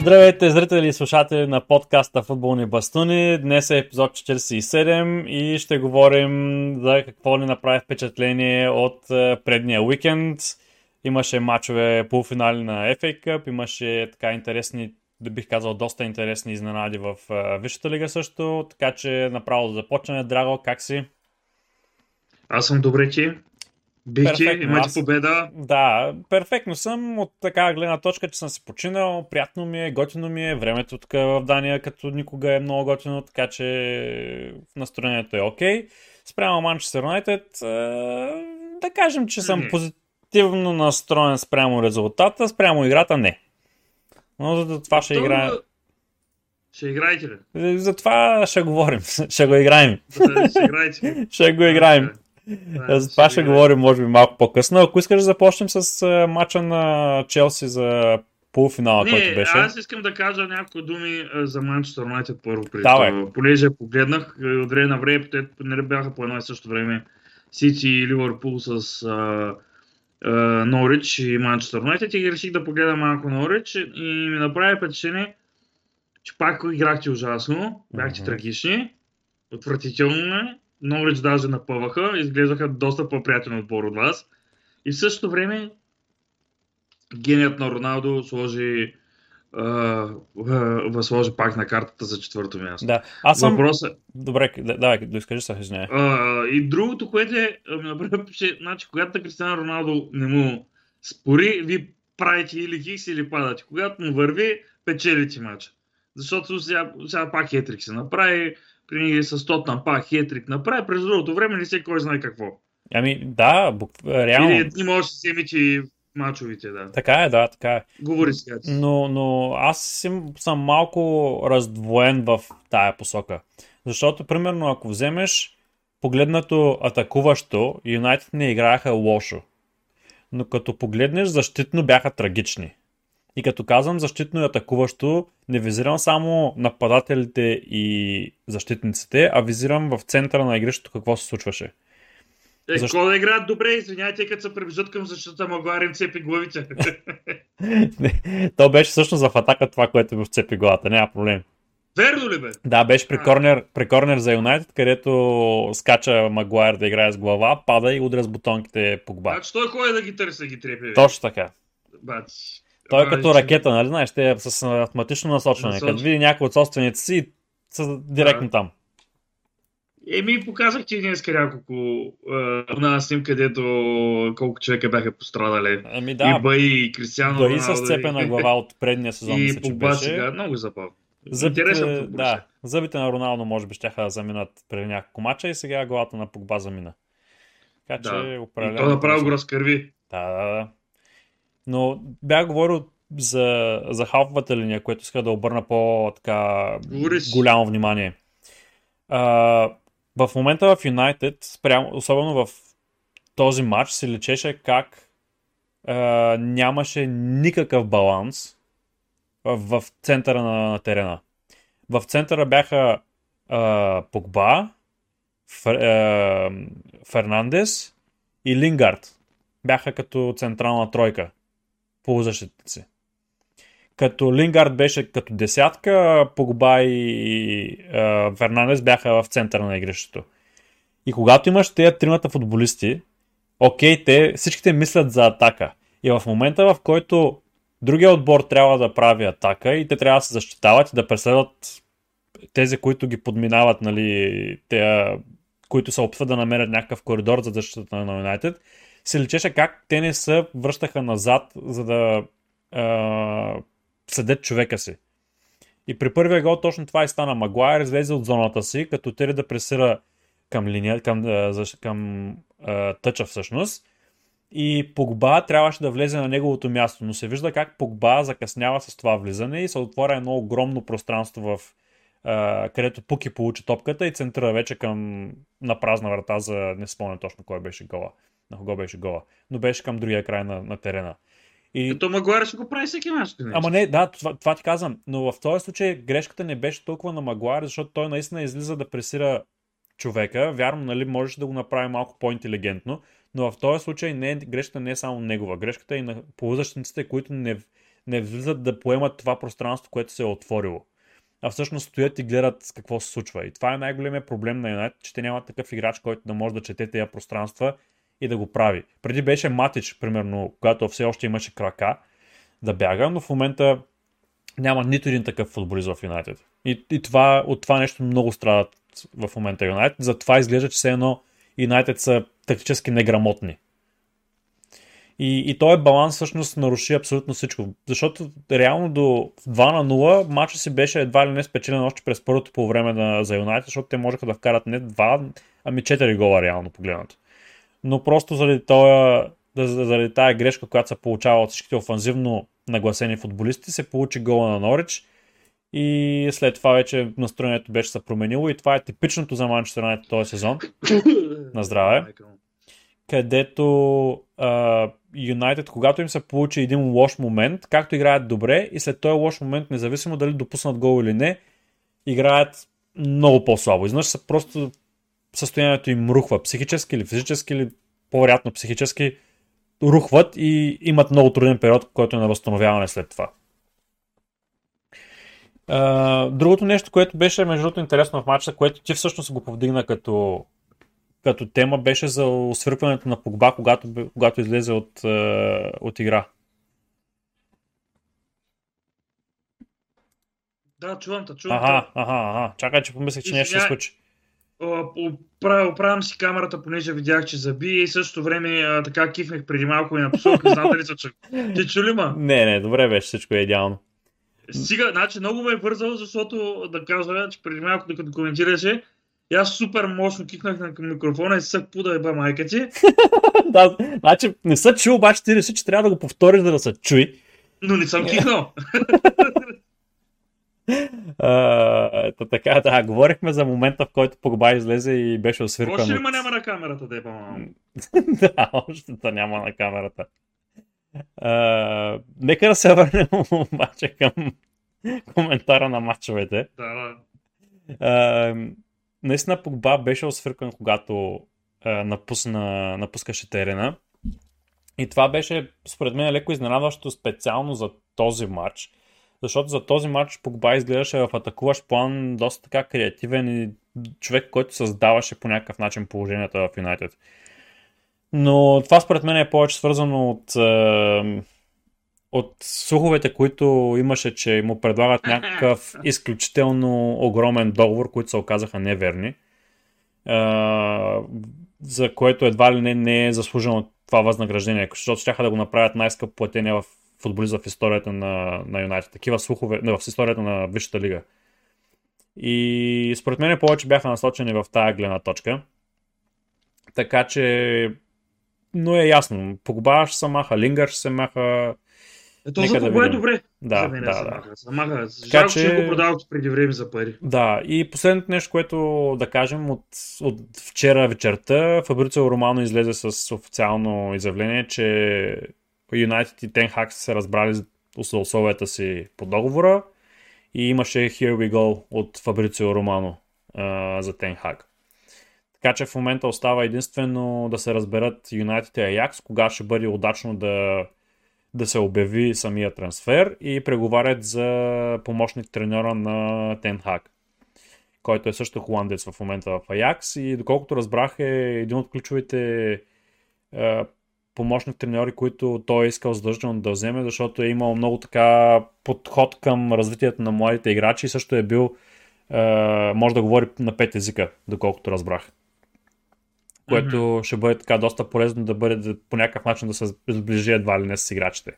Здравейте, зрители и слушатели на подкаста Футболни бастуни. Днес е епизод 47 и ще говорим за какво ни направи впечатление от е, предния уикенд. Имаше матчове полуфинали на FA Cup, имаше така интересни, да бих казал, доста интересни изненади в е, Висшата лига също, така че направо да започнем. Драго, как си? Аз съм добре, ти. Бихти, имате победа. Да, перфектно съм от така гледна точка, че съм се починал, приятно ми е, готино ми е, времето тук в Дания като никога е много готино, така че настроението е окей. Okay. Спрямо Манчестър Юнайтед, да кажем, че съм позитивно настроен спрямо резултата, спрямо играта не. Но за това ще играя. Ще играете ли? За това ще говорим. ще го играем. ще играете. ще го играем. За това ще, говорим, може би, малко по-късно. Ако искаш да започнем с мача на Челси за полуфинала, не, който беше. Аз искам да кажа някои думи за Манчестър Юнайтед първо. Преди това. Понеже погледнах от време на време, те не бяха по едно и също време Сити и Ливърпул с Норич и Манчестър Юнайтед и реших да погледам малко Норич и ми направи впечатление, че пак играхте ужасно, бяхте mm-hmm. трагични, отвратително Норич даже напъваха, изглеждаха доста по-приятен отбор от вас. И в същото време геният на Роналдо сложи възложи пак на картата за четвърто място. Да, аз съм... Въпроса... Добре, давай, да изкажи се, извиняй. И другото, което е, например, че, значи, когато Кристиан Роналдо не му спори, ви правите или хикс или падате. Когато му върви, печелите матча. Защото сега, сега пак Хетрик се направи, при с Тотнам пак хетрик направи, през другото време не се кой знае какво. Ами да, бук... реално. Или не може да се вземете мачовите, да. Така е, да, така е. Говори сега. Но, но аз съм, съм малко раздвоен в тая посока. Защото, примерно, ако вземеш погледнато атакуващо, Юнайтед не играеха лошо. Но като погледнеш защитно бяха трагични. И като казвам защитно и атакуващо, не визирам само нападателите и защитниците, а визирам в центъра на игрището какво се случваше. Е, Защо да играят добре, извиняйте, като се приближат към защита, Магуар им цепи главите. То беше всъщност в атака това, което го цепи главата, няма проблем. Верно ли бе? Да, беше при корнер, при корнер за Юнайтед, където скача Магуайр да играе с глава, пада и удря с бутонките по гба. Значи той кой да ги търси ги трепи? Точно така. Бач. Той е като ракета, нали знаеш, те е с автоматично насочване. Насоч... Като види някой от собствените си, са директно да. там. Еми, показах ти днес няколко на сним, където колко човека бяха пострадали. Еми да. И Баи, и Кристиано Баи с цепена глава от предния сезон. И по беше. сега, много забавно. Зъбите, да, зъбите на Роналдо може би ще да заминат преди няколко мача и сега главата на Погба замина. Така че да. определено. То направо го разкърви. Да, да, да. Но бях говорил за, за халфовата линия, което иска да обърна по-така голямо внимание. А, в момента в Юнайтед, особено в този матч, се лечеше как а, нямаше никакъв баланс в, в центъра на, на терена. В центъра бяха а, Погба, Фер, а, Фернандес и Лингард. Бяха като централна тройка полузащитници. Като Лингард беше като десятка, Погба и е, Фернандес бяха в центъра на игрището. И когато имаш тези тримата футболисти, окей, те всичките мислят за атака. И в момента, в който другия отбор трябва да прави атака и те трябва да се защитават и да преследват тези, които ги подминават, нали, те, които се опитват да намерят някакъв коридор за защитата на Юнайтед, се личеше как те не се връщаха назад, за да а, съдят човека си. И при първия гол точно това и стана. Магуайер излезе от зоната си, като тери да пресира към линия, към, към, а, тъча всъщност. И Погба трябваше да влезе на неговото място, но се вижда как Погба закъснява с това влизане и се отворя едно огромно пространство в Uh, където Пуки получи топката и центъра вече към на празна врата за не спомня точно кой беше гола на кого беше гола. Но беше към другия край на, на терена. И... Като Магуайр ще го прави всеки мач. Ама не, да, това, това ти казвам. Но в този случай грешката не беше толкова на Магуайр, защото той наистина излиза да пресира човека. Вярно, нали, можеш да го направи малко по-интелигентно, но в този случай не, грешката не е само негова. Грешката е и на полузащитниците, които не не влизат да поемат това пространство, което се е отворило. А всъщност стоят и гледат какво се случва. И това е най-големият проблем на Юнайтед, че те нямат такъв играч, който да може да чете тези пространства и да го прави. Преди беше Матич, примерно, когато все още имаше крака да бяга, но в момента няма нито един такъв футболист в Юнайтед. И, и това, от това нещо много страдат в момента Юнайтед. Затова изглежда, че все едно Юнайтед са тактически неграмотни. И, и този баланс всъщност наруши абсолютно всичко. Защото реално до 2 на 0 матча си беше едва ли не спечелен още през първото по време на, за Юнайтед, защото те можеха да вкарат не 2, ами 4 гола реално погледнато. Но просто заради, този, заради тази грешка, която се получава от всичките офанзивно нагласени футболисти, се получи гола на Норич и след това вече настроението беше се променило и това е типичното за Манчестър Юнайтед този сезон. на здраве. Където Юнайтед, когато им се получи един лош момент, както играят добре и след този лош момент, независимо дали допуснат гол или не, играят много по-слабо. Изнъж са просто състоянието им рухва, психически или физически, или по-вероятно психически, рухват и имат много труден период, който е на възстановяване след това. Другото нещо, което беше между другото интересно в матча, което ти всъщност го повдигна като, като тема, беше за освъркването на Погба, когато, когато излезе от, от игра. Да, чувам те, чувам Ага, ага, ага. Чакай, че помислих, че нещо ще се случи. Оправям си камерата, понеже видях, че заби и същото време а, така кифнах преди малко и написах, не знам дали се чу. Ти чули ма? Не, не, добре беше, всичко е идеално. Стига, значи много ме е вързал, защото да кажа, че преди малко докато коментираше, и аз супер мощно кикнах на микрофона и сък пуда еба майка ти. да, значи не са чул, обаче ти реши, че трябва да го повториш, за да се чуи. Но не съм кикнал. Uh, така, да, говорихме за момента, в който Погба излезе и беше освиркан. Още ли ма няма на камерата, да е Да, още да няма на камерата. Uh, нека да се върнем обаче към коментара на матчовете. Да, да. Uh, наистина Погба беше освиркан, когато напусна, напускаше терена. И това беше, според мен, леко изненадващо специално за този матч защото за този матч Погба изглеждаше в атакуващ план доста така креативен и човек, който създаваше по някакъв начин положенията в Юнайтед. Но това според мен е повече свързано от, е, от слуховете, които имаше, че му предлагат някакъв изключително огромен договор, които се оказаха неверни. Е, за което едва ли не, не е заслужено това възнаграждение, защото ще да го направят най-скъп платение в футболист в историята на, на Юнайтед. Такива слухове в историята на Висшата лига. И според мен повече бяха насочени в тази гледна точка. Така че, но е ясно. Погба ще се маха, Лингър ще се маха. Ето за Погба е добре. Да, да, да. Маха. Жалко, че... че го продават преди време за пари. Да, и последното нещо, което да кажем от, от вчера вечерта, Фабрицио Романо излезе с официално изявление, че Юнайтед и Тенхак са се разбрали за условията си по договора и имаше Here We Go от Фабрицио Романо а, за Тенхак. Така че в момента остава единствено да се разберат Юнайтед и Аякс, кога ще бъде удачно да, да се обяви самия трансфер и преговарят за помощник треньора на Тенхак, който е също холандец в момента в Аякс и доколкото разбрах е един от ключовите помощник треньори, които той е искал задължително да вземе, защото е имал много така подход към развитието на младите играчи и също е бил, е, може да говори на пет езика, доколкото разбрах. Което mm-hmm. ще бъде така доста полезно да бъде по някакъв начин да се сближи едва ли не с играчите.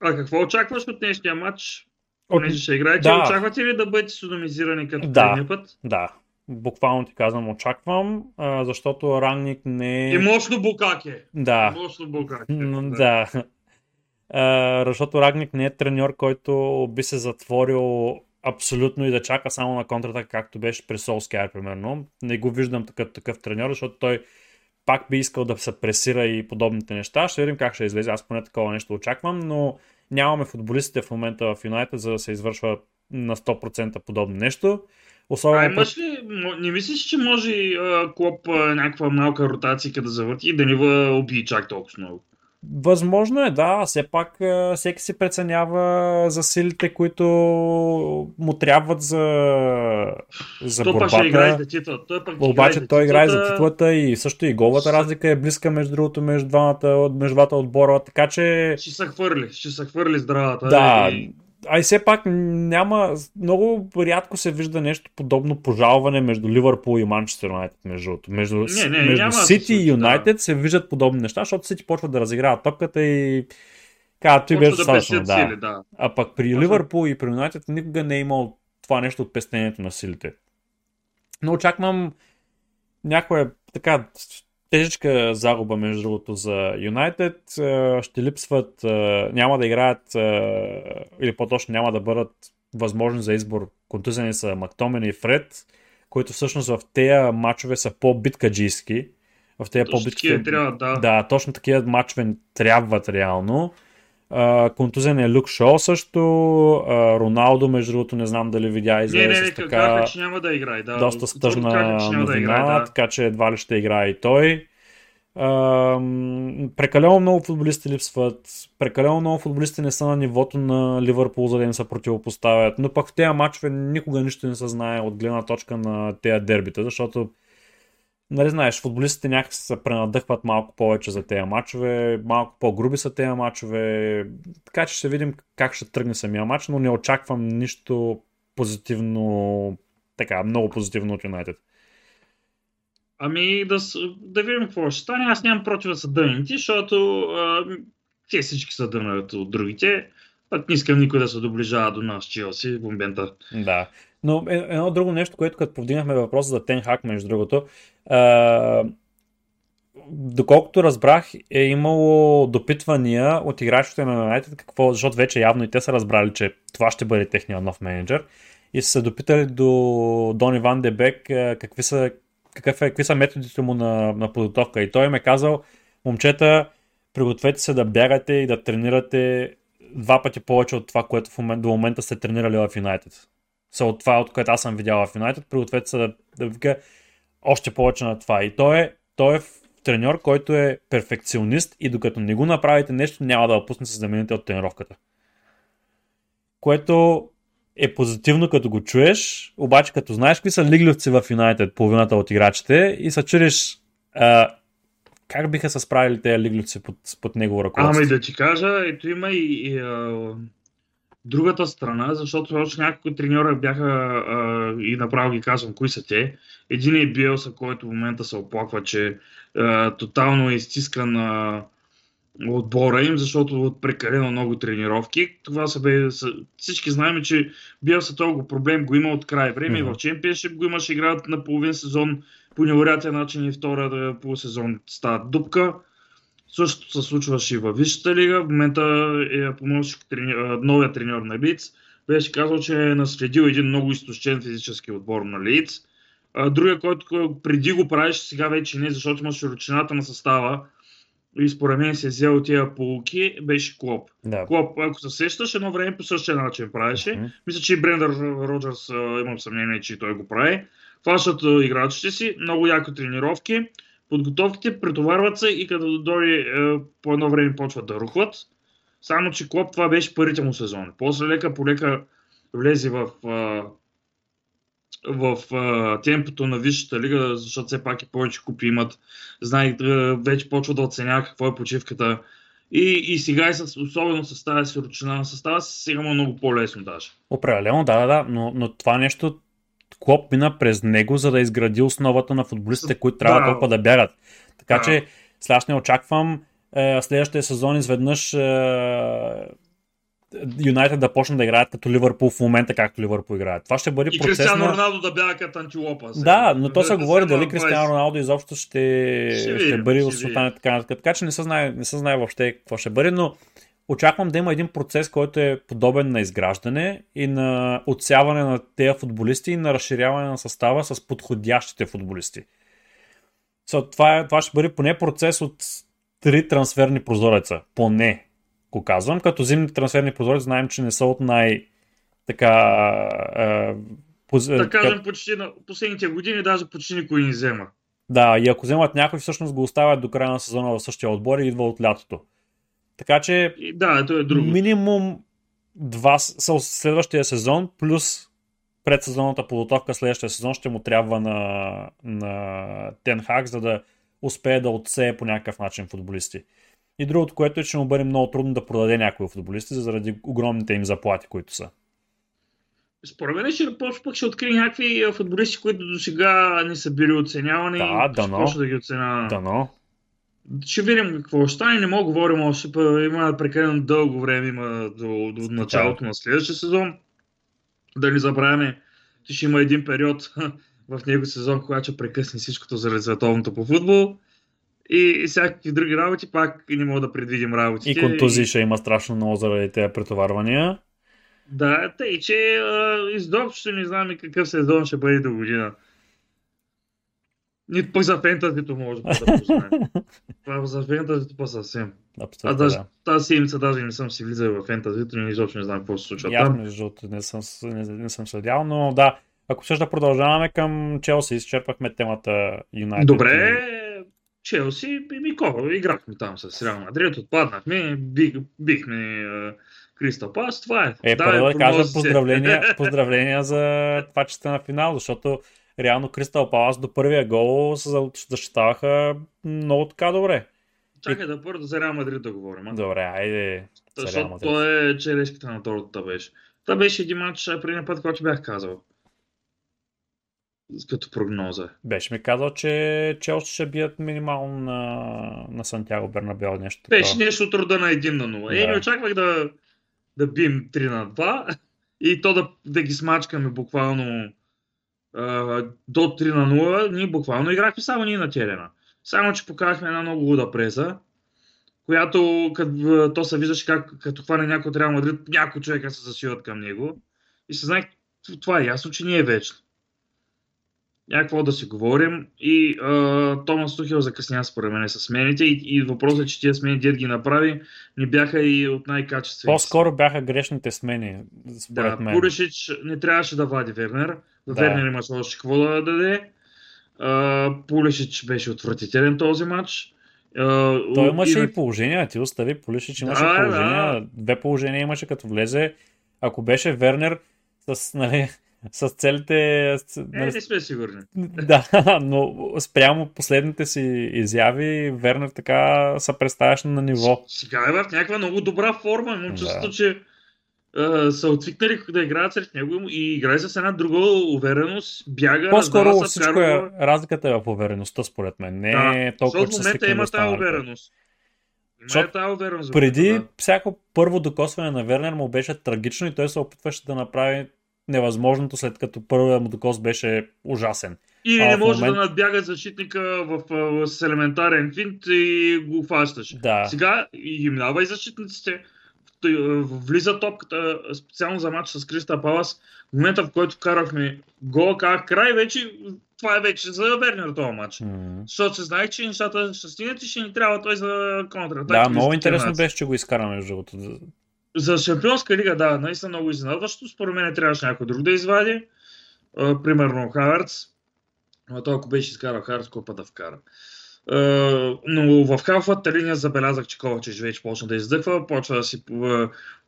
А какво очакваш от днешния матч? Понеже ще играете, да. очаквате ли да бъдете судомизирани като да, път? Да, буквално ти казвам, очаквам, а, защото Рангник не е... И мощно Букаке. Да. И мощно Букаке. Да. А, защото Рагник не е треньор, който би се затворил абсолютно и да чака само на контрата, както беше при Солскияр, примерно. Не го виждам такъв, такъв треньор, защото той пак би искал да се пресира и подобните неща. Ще видим как ще излезе. Аз поне такова нещо очаквам, но нямаме футболистите в момента в Юнайтед, за да се извършва на 100% подобно нещо. Особено а имаш ли, не мислиш, че може а, Клоп а, някаква малка ротация да завърти и да ни убие чак толкова много? Възможно е, да. Все пак всеки си преценява за силите, които му трябват за, за то борбата. играе за титла. Той пък Обаче той играе за титлата и също и голата разлика е близка между другото между двамата, между двата отбора, така че... Ще се хвърли, ще се хвърли здравата. Да, и... Ай все пак няма, много рядко се вижда нещо подобно пожалване между Ливърпул и Манчестър Юнайтед, между Между, не, не, между Сити и Юнайтед да. се виждат подобни неща, защото Сити почват да разиграват топката и казват, той беше достатъчно. Да. Сили, да. А пък при Ливърпул и при Юнайтед никога не е имал това нещо от пестението на силите. Но очаквам някоя така тежичка загуба, между другото, за Юнайтед. Ще липсват, няма да играят, или по-точно няма да бъдат възможни за избор. Контузени са Мактомен и Фред, които всъщност в тези матчове са по-биткаджийски. В тези по-битки. Трябва, да. да, точно такива матчове трябват реално. Контузен е Люк Шоу също. Роналдо, между другото, не знам дали видя не, не, не, така. Казаха, че няма да играе. Да. Доста стъжна новина, да играе, да. така че едва ли ще играе и той. Uh, прекалено много футболисти липсват, прекалено много футболисти не са на нивото на Ливърпул, за да им се противопоставят, но пък в тези матчове никога нищо не се знае от гледна точка на тези дербита, защото нали знаеш, футболистите някакси се пренадъхват малко повече за тези матчове, малко по-груби са тези матчове, така че ще видим как ще тръгне самия матч, но не очаквам нищо позитивно, така, много позитивно от Юнайтед. Ами да, да видим какво ще стане. Аз нямам против да са дънати, защото а, те всички са дънат от другите. Пък не искам никой да се доближава до нас, Челси, в момента. Да. Но е, едно друго нещо, което като повдигнахме въпроса за Тенхак, между другото, доколкото разбрах, е имало допитвания от играчите на United, какво, защото вече явно и те са разбрали, че това ще бъде техния нов менеджер и са се допитали до Дони Ван Дебек какви са какъв е, какви са методите му на, на подготовка. И той им е казал, момчета, пригответе се да бягате и да тренирате два пъти повече от това, което в момент, до момента сте тренирали в Юнайтед. Са от това, от което аз съм видял в Юнайтед, пригответе се да, да още повече на това. И той е, той е треньор, който е перфекционист и докато не го направите нещо, няма да пусне с да от тренировката. Което е позитивно като го чуеш, обаче като знаеш какви са лигливци в Юнайтед, половината от играчите и се чудиш а, как биха се справили тези лигливци под, под негово ръководство. Ами да ти кажа, ето има и, и а, другата страна, защото още няколко треньора бяха а, и направо ги казвам кои са те. Един е Биелса, който в момента се оплаква, че а, тотално е изтискан а, отбора им, защото от прекалено много тренировки. Това са бе, всички знаем, че Биелса толкова проблем го има от край време mm-hmm. и в Чемпионшип го имаше играят на половин сезон по невероятен начин и втора да, по сезон става дупка. Същото се случваше и във Висшата лига. В момента е помощник новия треньор на Лиц. Беше казал, че е наследил един много изтощен физически отбор на Лиц. Другия, който преди го правеше, сега вече не, защото има широчината на състава и според мен се взел тия полуки, беше Клоп. Да. Клоп, ако се сещаш, едно време по същия начин правеше. Mm-hmm. Мисля, че и Брендър Роджерс, имам съмнение, че той го прави. Фащат играчите си, много яко тренировки, подготовките, претоварват се и като дойде е, по едно време почват да рухват. Само, че Клоп това беше първите му сезон. После лека по лека влезе в в а, темпото на Висшата лига, защото все пак и повече купи имат. Знае, вече почва да оценява какво е почивката. И, и сега и с, особено с тази сирочина на състава сега му е много по-лесно даже. Определено, да, да, да, но, но това нещо Клоп мина през него, за да изгради основата на футболистите, които трябва да. толкова да бягат. Така да. че сега не очаквам е, следващия сезон изведнъж е, Юнайтед да почне да играят като Ливърпул в момента, както Ливърпул играят. Това ще бъде и процес Кристиано на... Роналдо да бяга като антилопа. Сега. Да, но то се говори дали Кристиано Роналдо изобщо ще, ще, ще бъде остане така. Така че не се, знае, не се знае въобще какво ще бъде, но очаквам да има един процес, който е подобен на изграждане и на отсяване на тези футболисти и на разширяване на състава с подходящите футболисти. So, това, е, това ще бъде поне процес от три трансферни прозореца. Поне го казвам. Като зимни трансферни прозорци знаем, че не са от най- така... А, поз... Да кажем, почти на последните години даже почти никой не взема. Да, и ако вземат някой, всъщност го оставят до края на сезона в същия отбор и идва от лятото. Така че да, то е друго. минимум два са следващия сезон, плюс предсезонната подготовка следващия сезон ще му трябва на, на Тенхак, за да успее да отсее по някакъв начин футболисти. И другото, което е, че му бъде много трудно да продаде някои футболисти, заради огромните им заплати, които са. Според мен ще, пък ще открие някакви футболисти, които до сега не са били оценявани. Да, дано. Ще да ги оценява. Дано. Ще видим какво ще стане. Не мога да говорим още. Има прекалено дълго време има до, до началото на следващия сезон. Да не забравяме, че ще има един период в него сезон, когато ще прекъсне всичкото заради световното по футбол. И, и всякакви други работи, пак не мога да предвидим работите. И контузии ще има страшно много заради тези претоварвания. Да, тъй, че изобщо не знам какъв сезон ще бъде до година. Нито пък за фентазито може да познаем. Това за фентазито па съвсем. Абсолютно, а даже да. тази седмица даже не съм си влизал в фентазито, и изобщо не знам какво се случва Ясно, там. между не съм, не, не съм следял, но да, ако ще да продължаваме към Челси, изчерпахме темата Юнайтед. Добре, Челси, ми кого, играхме там с Реал Мадрид, отпаднахме, бих, бихме Кристал Пас, това е. Е, първо да кажа поздравления, поздравления за това, че сте на финал, защото реално Кристал Палас до първия гол се защитаваха много така добре. Чакай да първо за Реал Мадрид да говорим. А? Добре, айде. Защото то е черешката на тортата беше. Това беше един матч преди път, който бях казал. Като прогноза. Беше ми казал, че Челси ще бият минимално на, на Сантьяго Бернабел нещо такова. Беше нещо от рода на 1 на 0. Да. Е, не очаквах да, да бием 3 на 2 и то да, да ги смачкаме буквално до 3 на 0. Ние буквално играхме само ние на терена. Само, че покажахме една много луда преза, която като, то се виждаше как като хване някой от Реал Мадрид, някой човека се засилат към него. И се знае, това е ясно, че не е вечно. Някакво да си говорим. И а, Томас Тухел закъсня според мен с смените. И, и въпросът е, че тия смени дед ги направи, не бяха и от най-качествените. По-скоро бяха грешните смени, според да, мен. Пуришич не трябваше да вади Вернер. Да. Вернер имаше още какво да даде. Пулешич беше отвратителен този матч. Uh, Той имаше и, и положения, ти остави Пулешич имаше да, положения, да. две положения имаше като влезе. Ако беше Вернер с, нали, с целите... Нали, е, не сме сигурни. Да, но спрямо последните си изяви, Вернер така се представяш на ниво. Сега е в някаква много добра форма. Имам чувство, да. Са отвикнали да играят сред него и играе с една друга увереност, бяга, По-скоро всичко е, разликата е в увереността, според мен. Не да, е толкова, че в момента има тази увереност. Има е тази увереност. Преди да. всяко първо докосване на Вернер му беше трагично и той се опитваше да направи невъзможното, след като първият му докос беше ужасен. И не може момент... да надбяга защитника в, в, с елементарен финт и го фащаш. Да. Сега и минава и защитниците влиза топката специално за матч с Криста Палас. В момента, в който карахме гол, как край вече, това е вече за Вернер този матч. Mm-hmm. Защото се знае, че нещата ще стигнат и ще ни трябва той за контра. Да, много интересно беше, че го изкараме между другото. За Шампионска лига, да, наистина много изненадващо. Според мен трябваше някой друг да извади. Uh, примерно Хаверц. Но той ако беше изкарал Хаверц, кой да вкара. Uh, но в халфата линия забелязах, че Ковачич вече почна да издъхва, почва да си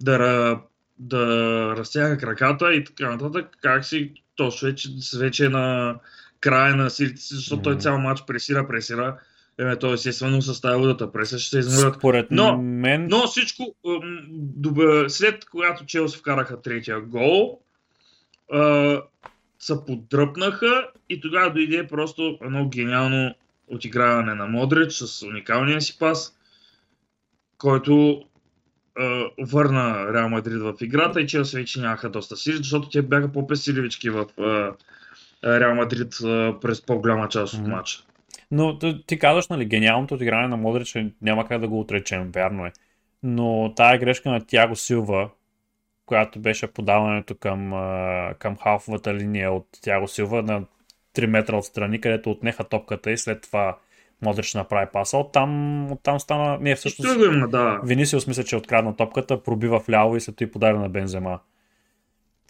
да, да разтяга краката и така нататък. Как си, точно вече, вече е на края на силите си, защото той цял матч пресира, пресира. Е, той естествено с тази водата преса ще се изморят. Според но, мен... но всичко, добър, след когато Челси вкараха третия гол, се поддръпнаха и тогава дойде просто едно гениално отиграване на Модрич с уникалния си пас, който е, върна Реал Мадрид в играта и Челси вече нямаха доста сили, защото те бяха по-песиливички в е, Реал Мадрид е, през по-голяма част от матча. Но ти казваш, нали, гениалното отиграване на Модрич няма как да го отречем, вярно е. Но тая грешка на Тяго Силва, която беше подаването към, към халфовата линия от Тяго Силва на 3 метра отстрани, където отнеха топката и след това Модрич направи паса. Оттам, оттам стана... Не, всъщност... Има, да. Винисиус мисля, че открадна топката, пробива вляво и след това и подари на Бензема.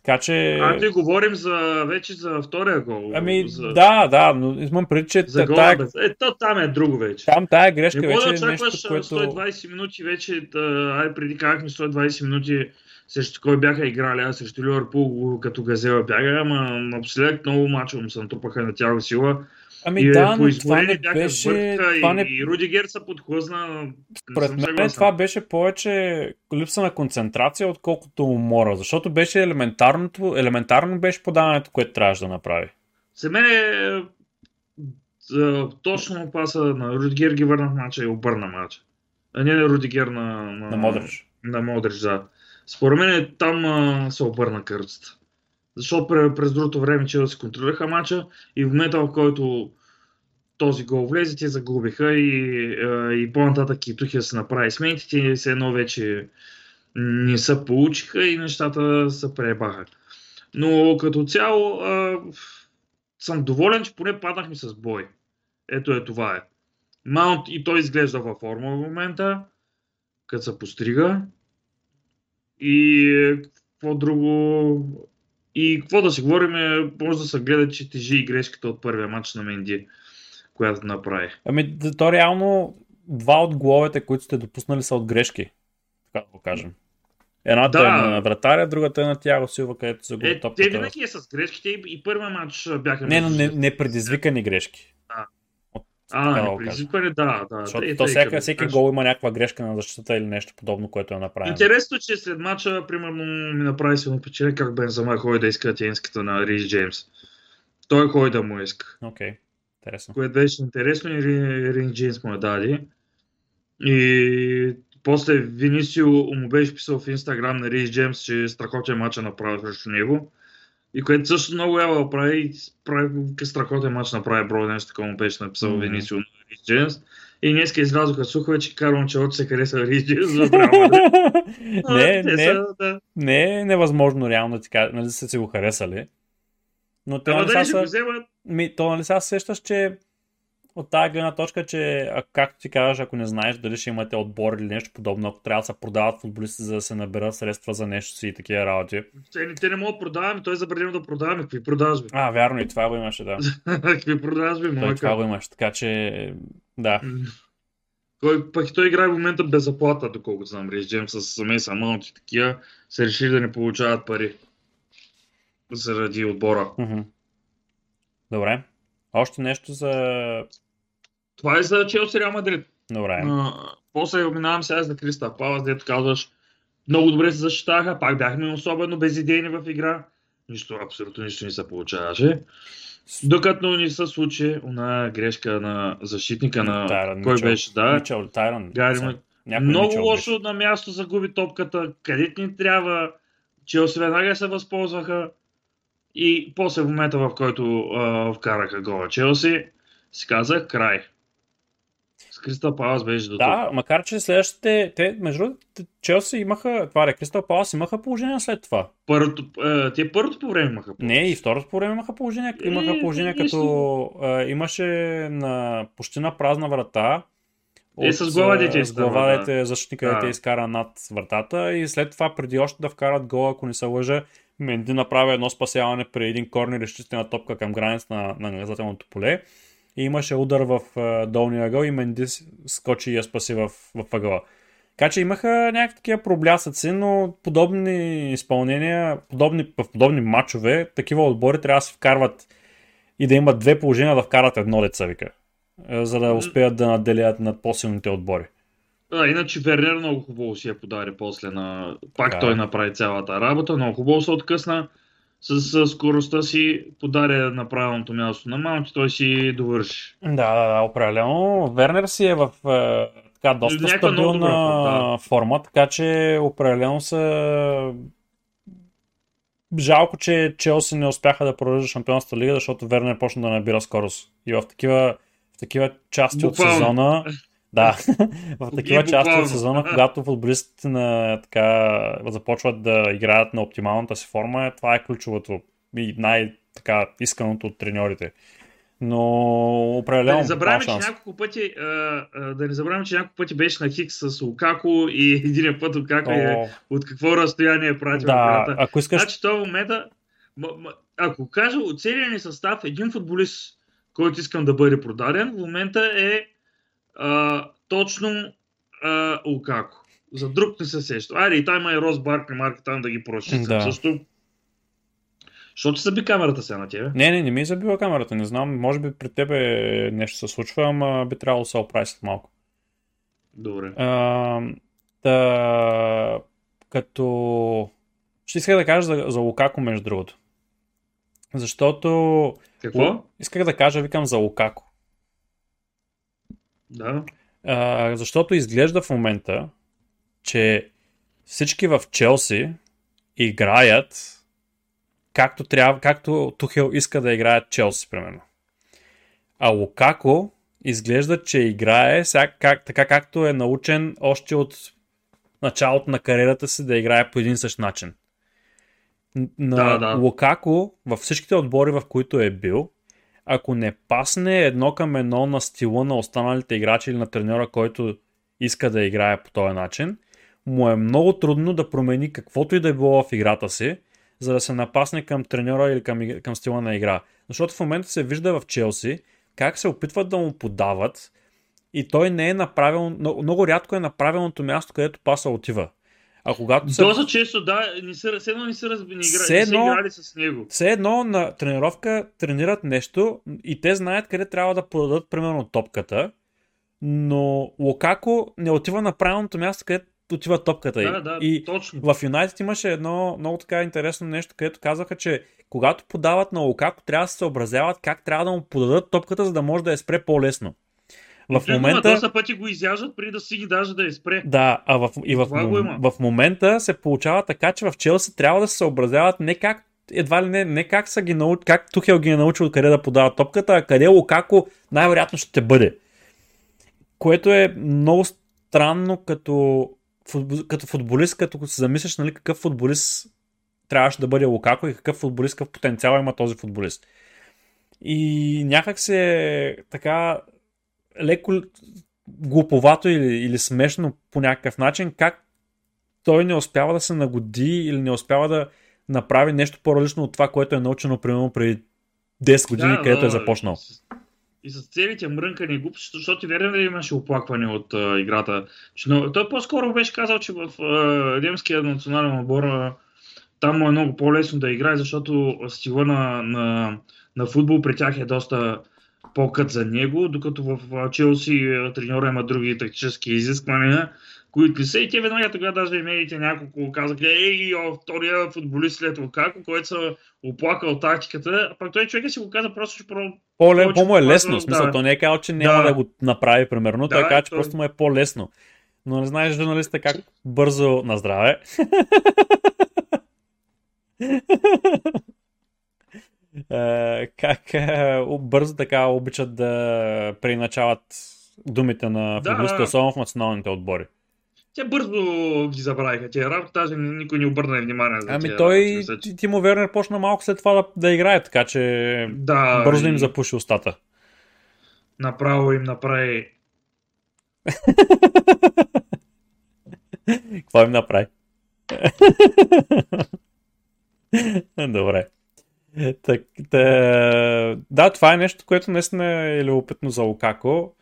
Така че... А, ти говорим за, вече за втория гол. Ами, за... да, да, но имам преди, че... За гола, тая... без... Е, то там е друго вече. Там тая грешка не вече да е нещо, което... 120 минути вече, да, ай преди казахме 120 минути срещу кой бяха играли, аз срещу Ливърпул като газела бяга, ама напоследък много мачове му се натрупаха на тяло сила. Ами и, да, но това не беше... Това и, не... и Рудигер се подхлъзна. Според мен това беше повече липса на концентрация, отколкото умора, защото беше елементарното, елементарно беше подаването, което трябваше да направи. За мен е точно паса на Рудигер ги върна в мача и обърна мача. А не на Рудигер на, на, на Модрич. На Модрич, да. Според мен там а, се обърна кърцата. Защото през другото време че да се контролираха мача и в момента в който този гол влезе, те загубиха и, и по-нататък Китухия се направи смените, те се едно вече не се получиха и нещата се пребаха. Но като цяло а, съм доволен, че поне паднахме с бой. Ето е това е. Маунт и той изглежда във форма в момента, като се пострига. И какво друго и какво да си говорим, може да се гледа, че тежи и грешката от първия матч на Менди, която направи. Ами, то реално два от головете, които сте допуснали са от грешки, така да го кажем. Едната да. е на вратаря, другата е на Тяго Силва, където се го е, Те винаги е с грешките и първия матч бяха... Не, но не, не предизвикани грешки. Да. А, предизвикване, да, да. Защото е, то всяка, всеки гол има някаква грешка на защитата или нещо подобно, което е направено. Интересно, че след мача, примерно, ми направи силно впечатление как Бензама ходи да иска тенската на Рис Джеймс. Той ходи да му иска. Окей, okay. интересно. Което беше интересно и Рис Джеймс му е даде. И после Винисио му беше писал в Инстаграм на Рис Джеймс, че страхотен мача направи срещу него. И което също много ява прави, прави страхотен матч направи Бро, нещо такова му беше написал mm-hmm. Венисио на Рис Джеймс. И днеска излязоха слухове, че Карл Анчелоти се хареса Рис Джеймс за не, не, са, да. не е невъзможно реално да ти кажа, нали са си го харесали. Но те, нали, нали са, ми, то нали сега сещаш, че от тази гледна точка, че както ти кажеш, ако не знаеш дали ще имате отбор или нещо подобно, ако трябва да се продават футболисти, за да се наберат средства за нещо си и такива работи. Те, те не могат да продаваме, той е забранено да продаваме. Какви продажби? А, вярно, и това го имаше, да. Какви продажби, той Това го имаше, така че, да. Той, пък той играе в момента без заплата, доколкото знам. Рейс Джеймс с Мейса Маунт и такива се решили да не получават пари заради отбора. Добре. Още нещо за... Това е за Челси Реал Мадрид. Добре. А, после минавам сега за Криста Палас, дето казваш, много добре се защитаха, пак бяхме особено безидейни в игра. Нищо, абсолютно нищо не се получаваше. Докато ни се случи она грешка на защитника на Тайран, кой Мичел, беше, да. Мичел, Тайран, Гари, много Мичел лошо беше. на място загуби топката, където ни трябва. Челси веднага се възползваха. И после в момента, в който а, вкараха гола Челси, си казах край. Кристал Палас беше до Да, тук. макар че следващите, те, между Челси имаха, това е, Кристал Палас имаха положение след това. Първото, е, те първото по време имаха положение. Не, и второто по време имаха положение. Имаха положение, е, като е, имаше на почти на празна врата. От, е, с глава дете С глава дете защитника да. дете изкара над вратата и след това, преди още да вкарат гола, ако не се лъжа, Менди направи едно спасяване при един корнер изчистена топка към граница на, на наказателното поле. И имаше удар в долния ъгъл и Менди скочи и я спаси в, в ъгъла. Така че имаха някакви такива проблясъци, но подобни изпълнения, подобни, в подобни матчове, такива отбори трябва да се вкарват и да имат две положения да вкарат едно деца, вика. За да успеят да наделят над по-силните отбори. А, иначе Вернер много хубаво си я подари после на... Пак така. той направи цялата работа, много хубаво се откъсна с, скоростта си, подаря на правилното място на Маунт той си довърши. Да, да, да, определено. Вернер си е в е, така доста Някаква стабилна форма, да. форма, така че определено са Жалко, че Челси не успяха да продължат шампионската лига, защото Вернер почна да набира скорост. И в такива, в такива части Буквално. от сезона да, в такива части от сезона, когато футболистите на, така, започват да играят на оптималната си форма, това е ключовото и най-исканото от треньорите. Но определено. Да не забравяме, че няколко пъти, а, а, да не забравяме, че няколко пъти беше на Хикс с Лукако и един път Лукако О... е от какво разстояние е пратил да, ако искаш... Значи това момента, м- м- ако кажа от целия ни състав, един футболист, който искам да бъде продаден, в момента е а, точно а, Лукако. За друг не се сеща. Айде и там има и Рос Баркли, марка там да ги прочитам да. също. Защо се заби камерата сега на тебе? Не, не, не ми е забила камерата. Не знам, може би при тебе нещо се случва, ама би трябвало да се оправи малко. Добре. А, да, като... Ще исках да кажа за, за Лукако, между другото. Защото... Какво? Исках да кажа, викам за Лукако. Да. А, защото изглежда в момента, че всички в Челси играят както, трябва, както Тухел иска да играят Челси, примерно. А Лукако изглежда, че играе сега, как, така както е научен още от началото на кариерата си да играе по един същ начин. На да, да. Лукако във всичките отбори, в които е бил, ако не пасне едно към едно на стила на останалите играчи или на треньора, който иска да играе по този начин, му е много трудно да промени каквото и да е било в играта си, за да се напасне към треньора или към, към стила на игра. Защото в момента се вижда в Челси как се опитват да му подават и той не е направил, много, рядко е на правилното място, където паса отива. А когато се... Доста често, да, не са, все едно не са, не, игра, все едно, не са играли с него. Все едно на тренировка тренират нещо и те знаят къде трябва да подадат примерно топката, но Лукако не отива на правилното място, където отива топката. Да, да, и точно. в Юнайтед имаше едно много така интересно нещо, където казаха, че когато подават на Лукако, трябва да се съобразяват как трябва да му подадат топката, за да може да я спре по-лесно. В момента... Доста пъти го изяждат преди да си ги даже да я спре. Да, а в, и в, в, в момента се получава така, че в Челси трябва да се съобразяват не как едва ли не, не как са ги научили, как Тухел ги е научил къде да подава топката, а къде Лукако най-вероятно ще бъде. Което е много странно като като футболист, като се замислиш нали, какъв футболист трябваше да бъде Лукако и какъв футболист, какъв потенциал има този футболист. И някак се е така леко глуповато или, или смешно по някакъв начин, как той не успява да се нагоди или не успява да направи нещо по-различно от това, което е научено примерно преди 10 години, да, където е да, е започнал и с целите мрънкани глупости, защото верен ли имаше оплакване от а, играта. Че, но, той по-скоро беше казал, че в а, немския национален отбор а, там му е много по-лесно да играе, защото стила на, на, на футбол при тях е доста по-кът за него, докато в Челси треньора има други тактически изисквания които са и те веднага тогава даже и медиите няколко казаха, ей, о, втория футболист след Лукако, който се оплакал тактиката, а пък той човек си го каза просто, че про... По-ле, по-му е лесно, в смисъл, да. то не е казал, че няма да, да го направи, примерно, да, той каза, че той... просто му е по-лесно. Но не знаеш журналиста как бързо на здраве. как бързо така обичат да преиначават думите на футболистите, да. особено в националните отбори. Те бързо ги забравиха тия работа, даже никой не обърна внимание за Ами той, работи, Тимо Вернер почна малко след това да, да играе, така че да, бързо им запуши устата. Направо им направи Какво им направи? Добре. Так, да, да, това е нещо, което наистина е любопитно за Лукако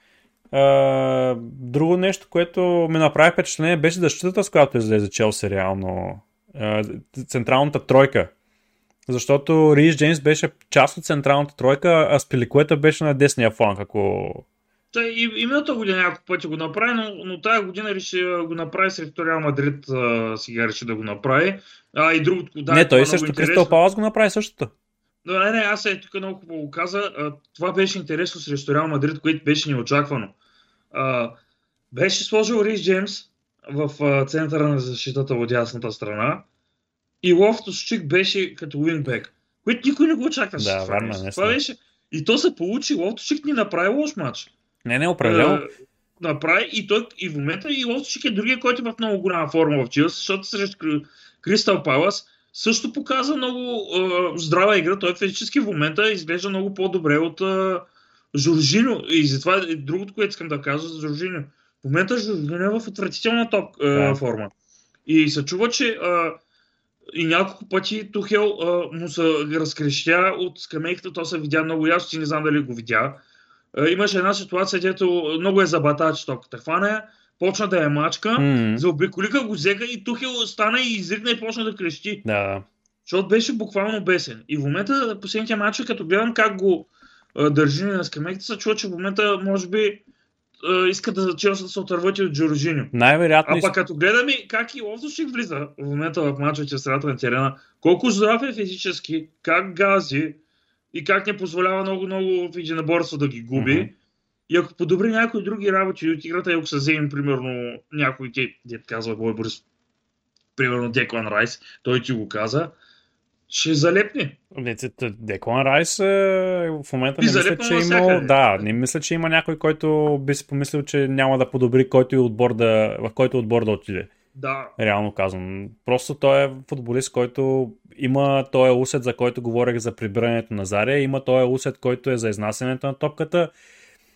друго нещо, което ми направи впечатление, беше защитата, с която излезе Челси реално. централната тройка. Защото Рис Джеймс беше част от централната тройка, а Спиликуета беше на десния фланг, ако... Та, и, и миналата година няколко пъти го направи, но, но тази година реши го направи срещу Реал Мадрид, а, сега реши да го направи. А, и другото, да, не, той също Кристал Палас го направи същото. Но, не, не, аз е тук много хубаво го каза. А, това беше интересно срещу Реал Мадрид, което беше неочаквано. А, беше сложил Рис Джеймс в а, центъра на защитата от ясната страна и Лофтус Чик беше като уингбек, което никой не го очакваше. Да, вярно, не това беше. И то се получи, Лофтус Чик ни направи лош матч. Не, не, определено. направи и той и в момента и Лофтус Чик е другия, който е в много голяма форма в Чилс, защото срещу Кристал Палас също показа много а, здрава игра. Той физически в момента изглежда много по-добре от а, Жоржино. И затова е другото, което искам да кажа за Жоржино. В момента Жоржино е в отвратителна топ а, да. форма. И се чува, че а, и няколко пъти Тухел а, му се разкрещя от скамейката, то се видя много ясно, че не знам дали го видя. А, имаше една ситуация, където много е забатач топката хване, почна да я мачка, mm-hmm. заобиколиха го взеха и Тухел стана и изригна и почна да крещи. Да. Защото беше буквално бесен. И в момента, последните матча, като гледам как го а, държи на скамейката, се чува, че в момента, може би, иска да Челси да се отърват от Джорджиньо. Най-вероятно. А пък като гледаме как и Ловдошик влиза в момента в мачовете в средата на терена, колко здрав е физически, как гази и как не позволява много-много в единоборство да ги губи. Mm-hmm. И ако подобри някои други работи от играта, ако се вземем, примерно, някой, дет казва Бой Борис, примерно Деклан Райс, той ти го каза, ще залепне. Деклан Райс е, в момента не мисля, че има. Да, не мисля, че има някой, който би си помислил, че няма да подобри който и отбор да, в който отбор да отиде. Да. Реално казвам. Просто той е футболист, който има този усет, за който говорех за прибирането на Заря, има този усет, който е за изнасянето на топката,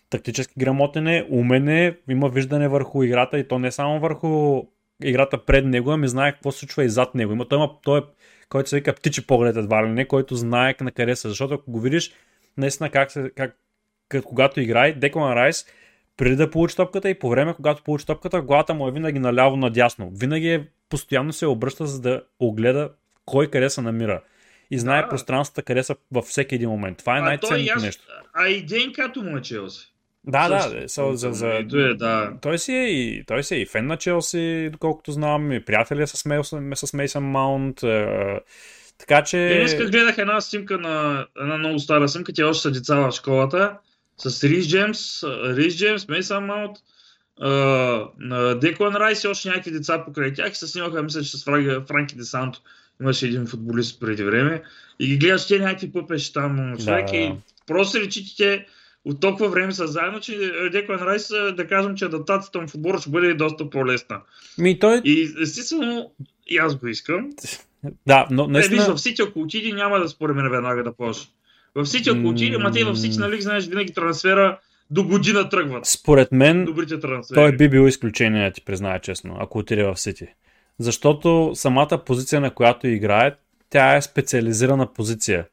тактически грамотен е, умен е, има виждане върху играта и то не само върху играта пред него, ами знае какво се случва и зад него. Има, той, има, той е който се вика птичи поглед едва ли не, който знае на къде са. Защото ако го видиш наистина как, се, как, как когато играе, Деклан Райс, преди да получи топката и по време, когато получи топката, главата му е винаги наляво надясно. Винаги е, постоянно се обръща, за да огледа кой къде се намира. И знае да. пространствата къде са във всеки един момент. Това е най-ценното нещо. А и ден като му е Челси. Да, да, so, за, за... Е, да. Той, си е и, той си е и фен на Челси, доколкото знам, и приятели е с, с Мейсън Маунт. Е, така че... Днес гледах една снимка на една много стара снимка, тя още са деца в школата, с Рис Джеймс, Рис Джеймс, Мейсън Маунт, Деклан Райс и още някакви деца покрай тях и се снимаха, мисля, че с Франки Десанто имаше един футболист преди време и ги гледаш, че някакви пъпеши там човек да. и просто речи, че те от толкова време са заедно, че Деклан Райс, да кажем, че адаптацията му в отбора ще бъде доста по-лесна. Ми, той... И естествено, и аз го искам. Да, но наистина... Не, виж, в Сити, ако отиде, няма да според мен веднага да почне. В Сити, ако отиде, ма те в Сити, нали, знаеш, винаги трансфера до година тръгват. Според мен, Добрите трансфери. той би бил изключение, ти призная честно, ако отиде в Сити. Защото самата позиция, на която играе, тя е специализирана позиция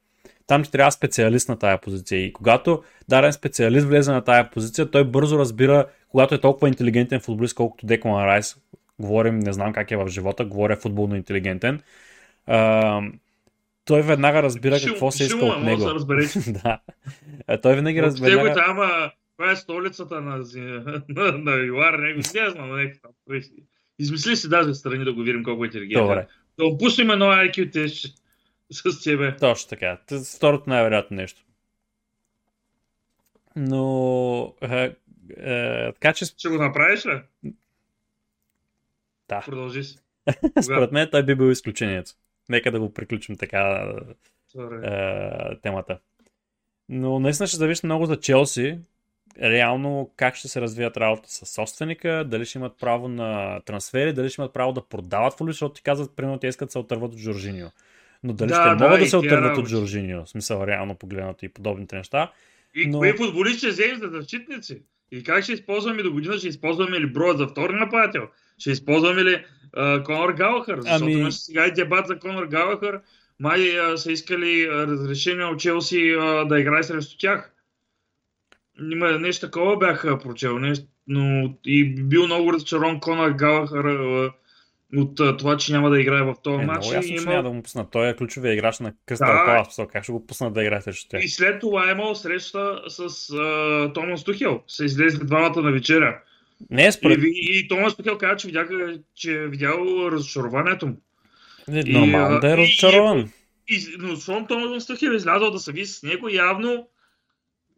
там ти трябва специалист на тая позиция. И когато даден специалист влезе на тая позиция, той бързо разбира, когато е толкова интелигентен футболист, колкото Деклан Райс, говорим, не знам как е в живота, говоря футболно интелигентен, а, той веднага разбира шум, какво се иска от него. да. А той винаги разбира. Него там, това е столицата на, на, на Юар, него не знам, не там. Измисли си даже страни да го видим колко е интелигентен. Добре. Да му едно IQ тест с тебе. Точно така. Второто най-вероятно нещо. Но... Е, е, така че... Ще го направиш ли? Да. Продължи си. Според мен той би бил изключението. Нека да го приключим така е, темата. Но наистина ще зависи много за Челси. Реално как ще се развият работа с собственика, дали ще имат право на трансфери, дали ще имат право да продават футболисти, защото ти казват, примерно, те искат да се отърват от Жоржинио. Но дали да, ще да, могат да се отърват от Жоржинио, в смисъл реално погледнато и подобните неща. И но... кои футболисти ще вземем за защитници? И как ще използваме до година? Ще използваме ли броя за втори нападател? Ще използваме ли uh, Конор Галахър? Защото ами... имаше сега и дебат за Конор Галахър. Май uh, са искали разрешение от Челси uh, да играе срещу тях. Има нещо такова бях прочел, нещо, но и бил много разочарован Конор Галахър uh, от а, това, че няма да играе в този е, матч. Много ясно, има... няма да му пуснат. Той е ключовия играч на Къста да. Палас. Как ще го пуснат да играе срещу тях? И след това е имал среща с а, Томас Тухел. Се излезли двамата на вечеря. Не според... И, и Томас Тухел каза, че, видя, че е видял разочарованието му. Е, нормално да е разочарован. И, и, но Сон Томас Тухел е излязъл да се види с него явно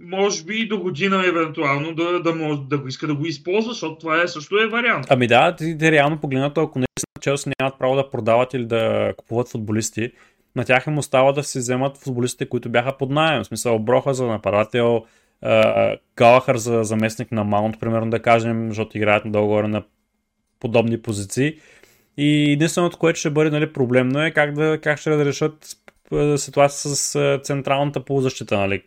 може би до година евентуално да, да, може, да го иска да го използва, защото това е също е вариант. Ами да, те реално погледнато, ако не Челси нямат право да продават или да купуват футболисти, на тях им остава да си вземат футболистите, които бяха под найем. В смисъл Броха за нападател, Галахър за заместник на Маунт, примерно да кажем, защото играят на договора на подобни позиции. И единственото, което ще бъде нали, проблемно е как, да, как ще разрешат ситуация с централната полузащита. Нали?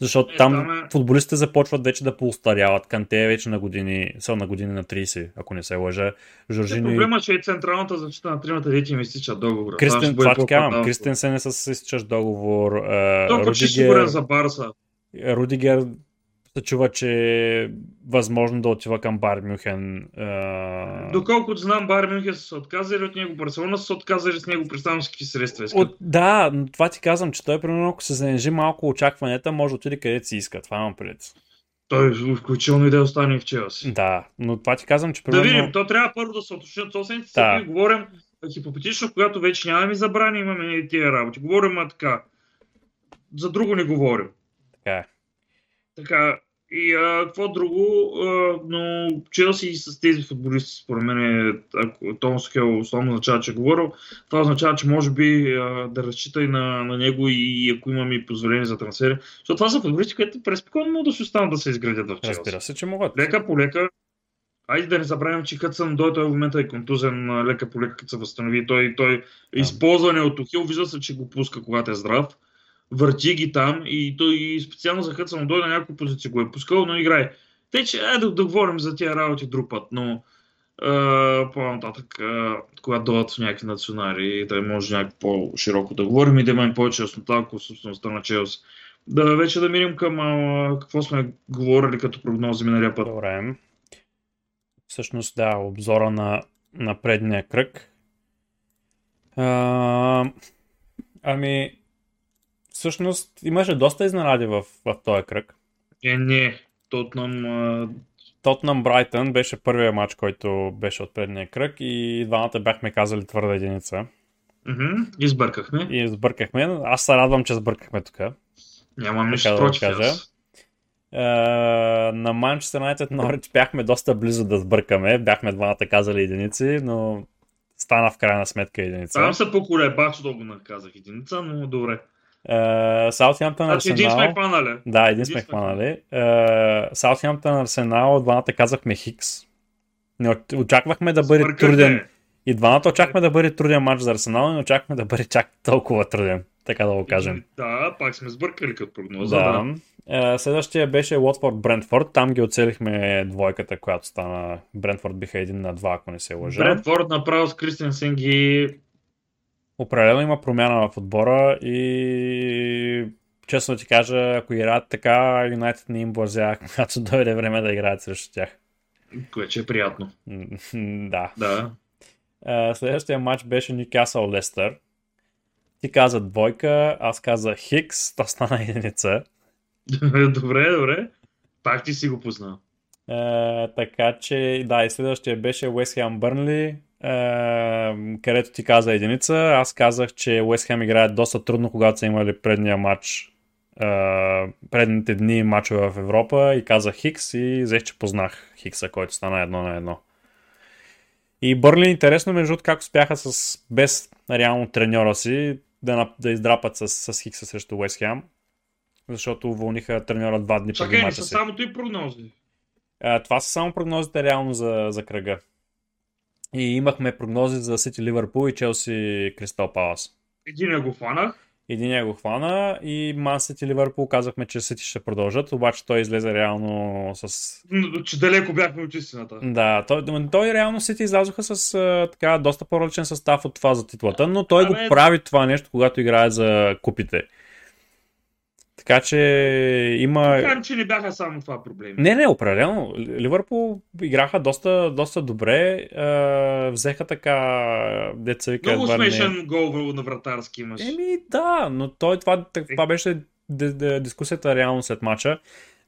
Защото е, там, там е... футболистите започват вече да поустаряват. Канте е вече на години, са на години на 30, ако не се лъжа. Жоржини... Е, проблема, че е централната защита на тримата дети им изтича договор. Кристен, това ти казвам. Кристенсен е с изтичащ договор. Толкова ще сигурен за Барса. Рудигер се чува, че е възможно да отива към Бар Мюхен. А... Доколкото знам, Бар Мюхен са се отказали от него, Барселона са се отказали с него, представям какви средства искат. От, да, но това ти казвам, че той, примерно, ако се занижи малко очакванията, може да отиде където си иска. Това имам пред. Той включително и да остане в Челси. Да, но това ти казвам, че примерно... Да видим, то трябва първо да се уточнят собствените да. говорим хипотетично, когато вече нямаме забрани, имаме тия работи. Говорим а така. За друго не говорим. Така е. Така, и а, какво друго, а, но Челси с тези футболисти, според мен, е, ако Томас Хел основно означава, че е говорил, това означава, че може би а, да разчита и на, на него и ако имаме и позволение за трансфери. Защото това са футболисти, които през спокойно могат да се останат да се изградят в Челси. Разбира се, че могат. Лека по лека. Айде да не забравим, че Хътсън до този момент е контузен, лека по лека, като се възстанови. Той, той да. използване от Тухил, вижда се, че го пуска, когато е здрав върти ги там и той и специално за Хътсън дойде на няколко позиции го е пускал, но играе. Те, че е да, да говорим за тия работи друг път, но Uh, по-нататък, uh, когато дойдат някакви национали, да може някакво по-широко да говорим и да имаме повече яснота, ако собствеността на Челс. Да вече да минем към uh, какво сме говорили като прогнози миналия път. Добре. Всъщност, да, обзора на, на предния кръг. Uh, ами, всъщност имаше доста изненади в, в този кръг. Е, не. Тотнам... Тотнам Брайтън беше първият матч, който беше от предния кръг и двамата бяхме казали твърда единица. Mm-hmm. Избъркахме. И избъркахме. Аз се радвам, че сбъркахме тук. Нямам нищо да против кажа. Uh, на Манчестър Юнайтед Норич бяхме доста близо да сбъркаме. Бяхме двамата казали единици, но стана в крайна сметка единица. Там се поколебах, че го наказах единица, но добре. Саутхемптън uh, Арсенал. Един сме хванали. Да, един сме хванали. Саутхемптън Арсенал, двамата казахме Хикс. Не очаквахме да бъде Смъркате. труден. И двамата очаквахме да бъде труден матч за Арсенал, но очаквахме да бъде чак толкова труден. Така да го кажем. Да, пак сме сбъркали като прогноза. Да. да. Следващия беше Уотфорд Брентфорд. Там ги оцелихме двойката, която стана. Брентфорд биха един на два, ако не се лъжа. Брентфорд направо с Кристенсен ги определено има промяна в отбора и честно ти кажа, ако играят така, Юнайтед не им блазя, когато дойде време да играят срещу тях. Което е приятно. да. Да. Следващия матч беше Ньюкасъл Лестър. Ти каза двойка, аз каза Хикс, то стана единица. добре, добре. Пак ти си го познал. така че, да, и следващия беше Уест Хем Бърнли където ти каза единица. Аз казах, че Уест Хем играят доста трудно, когато са имали предния матч, предните дни матчове в Европа и казах Хикс и взех, че познах Хикса, който стана едно на едно. И Бърли интересно, между другото, как успяха с, без реално треньора си да, да издрапат с, с Хикса срещу Уест Хем, защото уволниха треньора два дни преди мача си. са само и прогнози. А, това са само прогнозите реално за, за кръга. И имахме прогнози за Сити Ливърпул и Челси Кристал Палас. Един го хванах. Един го хвана и Ман Сити Ливърпул казахме, че Сити ще продължат, обаче той излезе реално с... Че далеко бяхме от истината. Да, той, той реално Сити излязоха с така доста по-различен състав от това за титлата, но той а, го прави това нещо, когато играе за купите. Така че има... Така, че не бяха само това проблеми. Не, не, определено. Ливърпул играха доста, доста добре. Е, взеха така деца вика. Много смешен не... гол на вратарски имаш. Еми да, но той това, това беше дискусията реално след мача.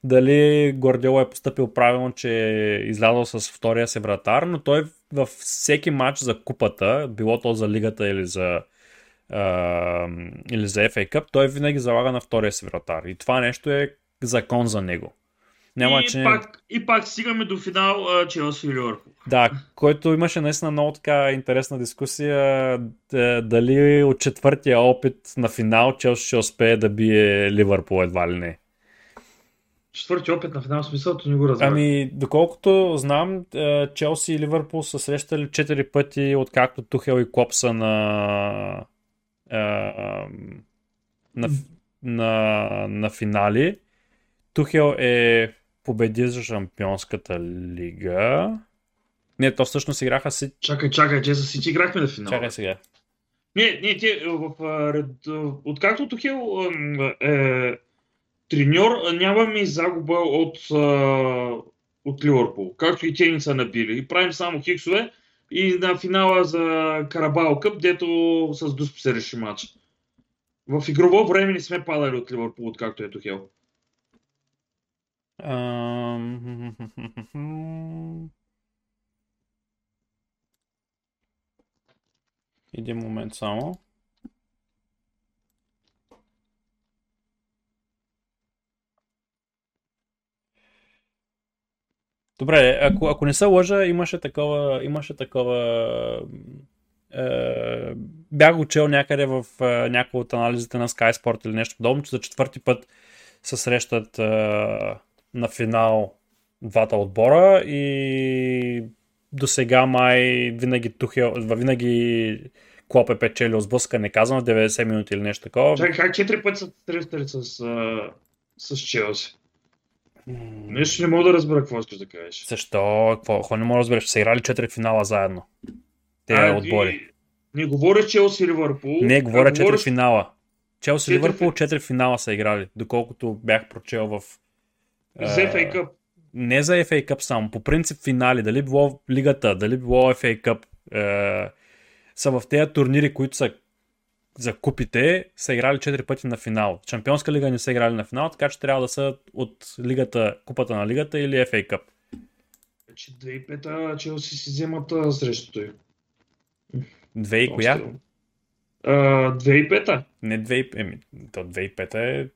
Дали Гордиола е поступил правилно, че е излязъл с втория си вратар, но той във всеки матч за купата, било то за лигата или за или за FA Cup, той винаги залага на втория си вратар. И това нещо е закон за него. Няма, и, че... пак, и пак стигаме до финал Челси и Ливърпул. Да, който имаше наистина много така интересна дискусия дали от четвъртия опит на финал Челси ще успее да бие Ливърпул едва ли не. четвърти опит на финал смисъл, то не го разбрах. Ами, доколкото знам, е, Челси и Ливърпул са срещали 4 пъти, откакто Тухел и Клоп са на, е, на, на, на финали. Тухел е победи за Шампионската лига. Не, то всъщност играха си... Чакай, чакай, че за Сити играхме на финал. Чакай сега. Не, не, те в... Откакто Тухел е треньор, нямаме загуба от, от Ливърпул. Както и те ни са набили. И правим само хиксове и на финала за Карабал Къп, дето с Дусп се реши матч. В игрово време не сме падали от Ливърпул, откакто е Тухел. Един момент само. Добре, ако, ако не се лъжа, имаше такова, имаше такова е, бях го чел някъде в е, някои от анализите на Sky Sport или нещо подобно, че за четвърти път се срещат е, на финал двата отбора и до сега май винаги Тухел, винаги Клоп е печелил сблъска, не казвам в 90 минути или нещо такова. Чакай, как четири пъти са срещали с, с Челси? Нещо не мога да разбера какво искаш да кажеш. Защо? Какво, какво не мога да разбереш? Са играли 4 финала заедно. Те а, отбори. Не говоря Челси Ливърпул. Не, говоря 4 говориш... финала. Челси Ливърпул 4 финала са играли, доколкото бях прочел в... За FA Cup. Не за FA Cup само, по принцип финали, дали било лигата, дали било FA Cup, е, са в тези турнири, които са за купите, са играли 4 пъти на финал. Шампионска лига не са играли на финал, така че трябва да са от лигата, купата на лигата или FA Cup. Че 2005-та Челси си вземат срещу той. Две и коя? 2005-та. Не 2005 еми, то 2005-та е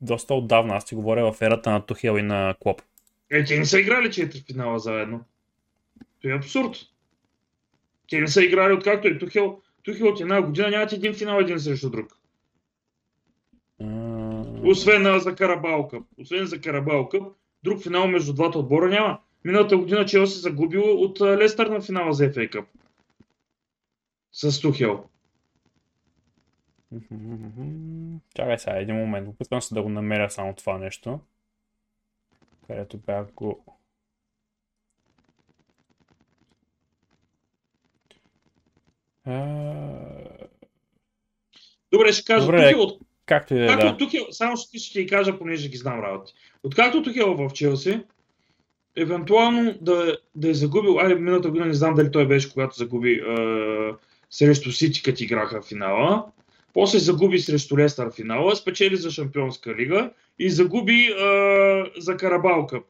доста отдавна. Аз ти говоря в ерата на Тухел и на Клоп. Е, те не са играли четири финала заедно. То е абсурд. Те не са играли откакто е Тухел. Тухел от една година нямат един финал един срещу друг. Освен за Карабал Къп. Освен за Карабал Къп, друг финал между двата отбора няма. Миналата година Челси загубил от Лестър на финала за FA Cup с Тухел. Чакай сега, един момент. Опитвам се да го намеря само това нещо. Където бях го... Добре, ще кажа. Добре, Тухел, както и да е. Да. Тухел, само ще, ще ти кажа, понеже ги знам работи. Откакто Тухел в Челси, евентуално да, да е загубил, айде миналата година не знам дали той беше, когато загуби е, срещу Сити, като играха в финала. После загуби срещу Лестър в финала, спечели за Шампионска лига и загуби а, за Карабал Къп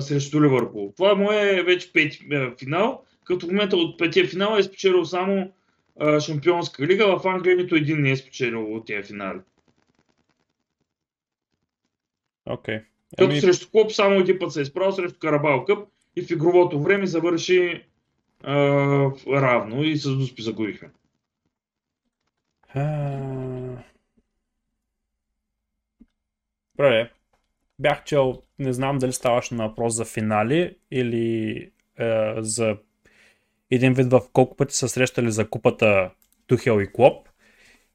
срещу Ливърпул. Това му е вече пети финал, като в момента от петия финала е спечелил само а, Шампионска лига. В Англия нито един не е спечелил от тия финали. Окей. Okay. Като ами... срещу Клоп само един път се е изправил срещу Карабал Къп и в игровото време завърши а, равно и с Дуспи загубихме. Добре. Бях чел, не знам дали ставаше на въпрос за финали или е, за един вид в колко пъти са срещали за купата Тухел и Клоп.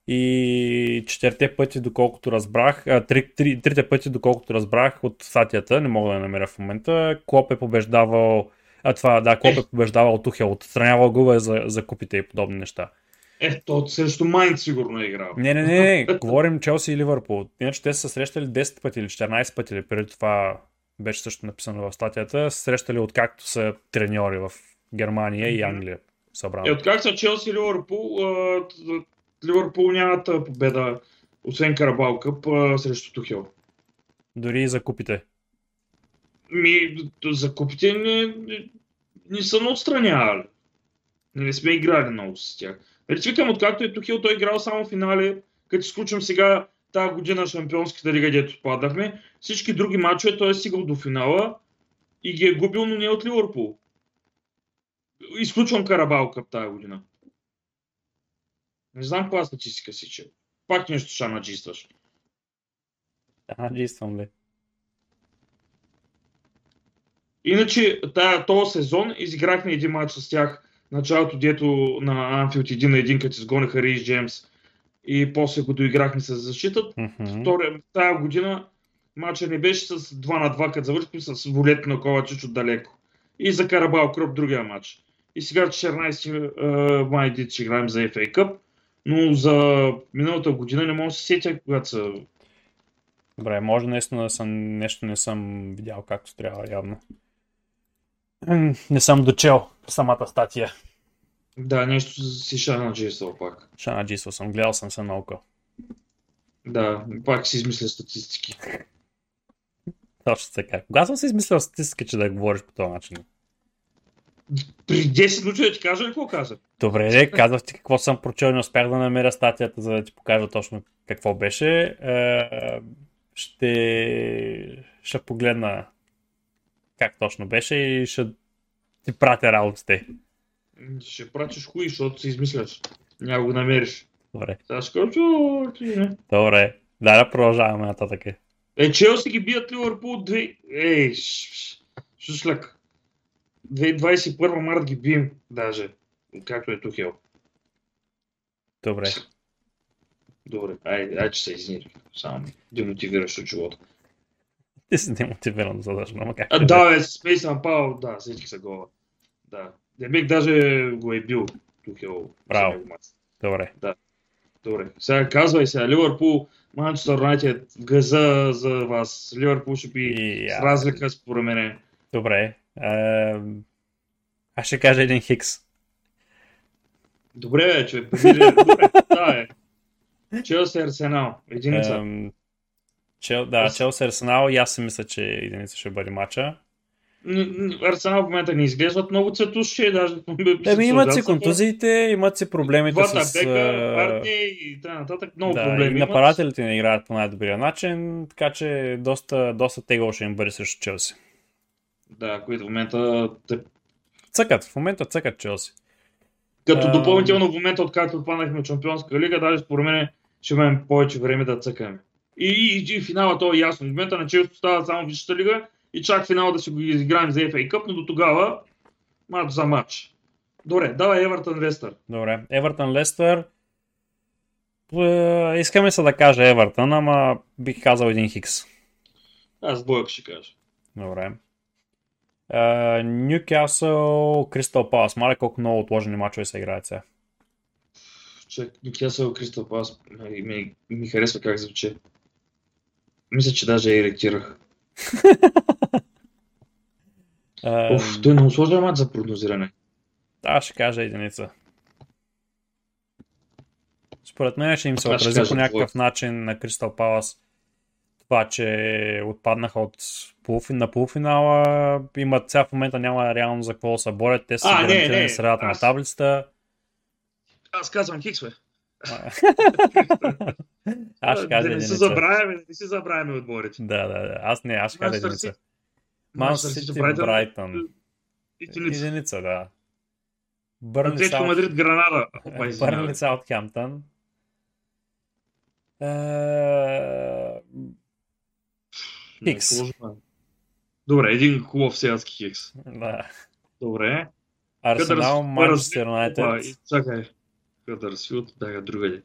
И четирите пъти, доколкото разбрах, а, три, три, трите пъти, доколкото разбрах от статията, не мога да я намеря в момента, Клоп е побеждавал а това, да, Клоп е побеждавал Тухел, отстранявал губа за, за купите и подобни неща. Ето, срещу Майнд сигурно е играл. Не, не, не, не. говорим Челси и Ливърпул. Иначе те са срещали 10 пъти или 14 пъти, или преди това беше също написано в статията, срещали откакто са треньори в Германия и Англия. Събрано. Е, откак са Челси и Ливърпул, Ливърпул нямат победа, освен Карабал Къп, срещу Тухел. Дори и за купите. Ми, за купите не, не са отстранявали. Не сме играли много с тях. Нали, викам, откакто е Тухил, той е играл само финали, като изключим сега тази година Шампионската лига, дето падахме, всички други матчове той е стигал до финала и ги е губил, но не от Ливърпул. Изключвам Карабал Къп тази година. Не знам каква статистика си, че. Пак нещо ще наджистваш. Наджиствам ли. Иначе тая, този сезон изиграхме един матч с тях. Началото, дето на Анфилд един на един, като изгониха Рейс Джеймс и после го доиграхме с защитът. Mm-hmm. Втория, тая година матча не беше с 2 на 2, като завършихме с волет на Ковачич отдалеко. И за Карабал Кръп другия матч. И сега 14 май дит ще играем за FA Cup, но за миналата година не мога да се сетя, когато са... Добре, може наистина да съм, нещо не съм видял както трябва явно. Не съм дочел самата статия. Да, нещо си шанаджисвал пак. Шанаджисвал съм, гледал съм се на око. Да, пак си измисля статистики. Точно така. Кога съм си измислял статистика, че да говориш по този начин? При 10 случая ти кажа какво каза? Добре, не, казах ти какво съм прочел, не успях да намеря статията, за да ти покажа точно какво беше. Е, ще, ще погледна как точно беше и ще ти пратя работите. Ще пратиш хуи, защото си измисляш. Няма го намериш. Добре. Сега ще кажа, Добре. Да, да продължаваме нататък. Е, Челси ги бият Ливърпул 2... Ей, шушляк. 2021 март ги бием даже. Както е Тухел. Добре. Добре, ай, ай, че се изнери. Само демотивираш от живота. Ти си демотивиран за дъжно, ама как? А, да, бе, Спейс Пал, да, всички са гола. Да. Демек даже го е бил Тухел. Браво. Добре. Да. Добре. Сега казвай се, Ливърпул, Манчестър Юнайтед, газа за вас. Ливърпул ще би и, с разлика според мен. Добре. Аз ще кажа един Хикс. Добре, бе, че е. Челси Арсенал. Единица. Um, Чел, да, Челси Арсенал и аз си мисля, че единица ще бъде мача. Арсенал в момента не изглеждат много цветущи, даже... Еми имат си контузиите, имат си проблемите Двата с... бека, партия и т.н. нататък, много да, проблеми и нападателите не играят по най-добрия начин, така че доста, доста тегло ще им бъде срещу Челси. Да, които в момента... Цъкат, в момента цъкат Челси. Като допълнително в момента, откакто отпаднахме от Чемпионска лига, даже според мен ще имаме повече време да цъкаме. И, и, и финала то е ясно. В момента на Челси става само Висшата лига и чак финал да си го изиграем за FA Cup, но до тогава матч за матч. Добре, давай Евертън Лестър. Добре, Евертън Лестър. Е, искаме се да кажа Евертън, ама бих казал един Хикс. Аз двойка ще кажа. Добре. Нюкасъл, Кристал Палас. Мале колко много отложени мачове се играят сега. Нюкасъл, Кристал Палас ми, ми, харесва как звучи. Мисля, че даже я еректирах. Оф, той е много сложен мат за прогнозиране. Да, ще кажа единица. Според мен ще им се отрази по някакъв твой. начин на Кристал Палас това, че отпаднаха от на полуфинала. Имат сега в момента няма реално за какво да се борят. Те са гарантирани средата аз... на таблицата. Аз казвам Хикс, бе. аз ще кажа да не се забравяме, да не си забравяме отборите. Да, да, да. Аз не, аз ще кажа единица. Манчестър Сити, Брайтън. Единица, да. Бърнли Атлетико Мадрид, Гранада. Бърнли Саутхемптън. Хикс. Добре, един хубав селски хикс. Да. Добре. Арсенал, Манчестър Юнайтед. Чакай. Хъдърсфилд бяха другаде.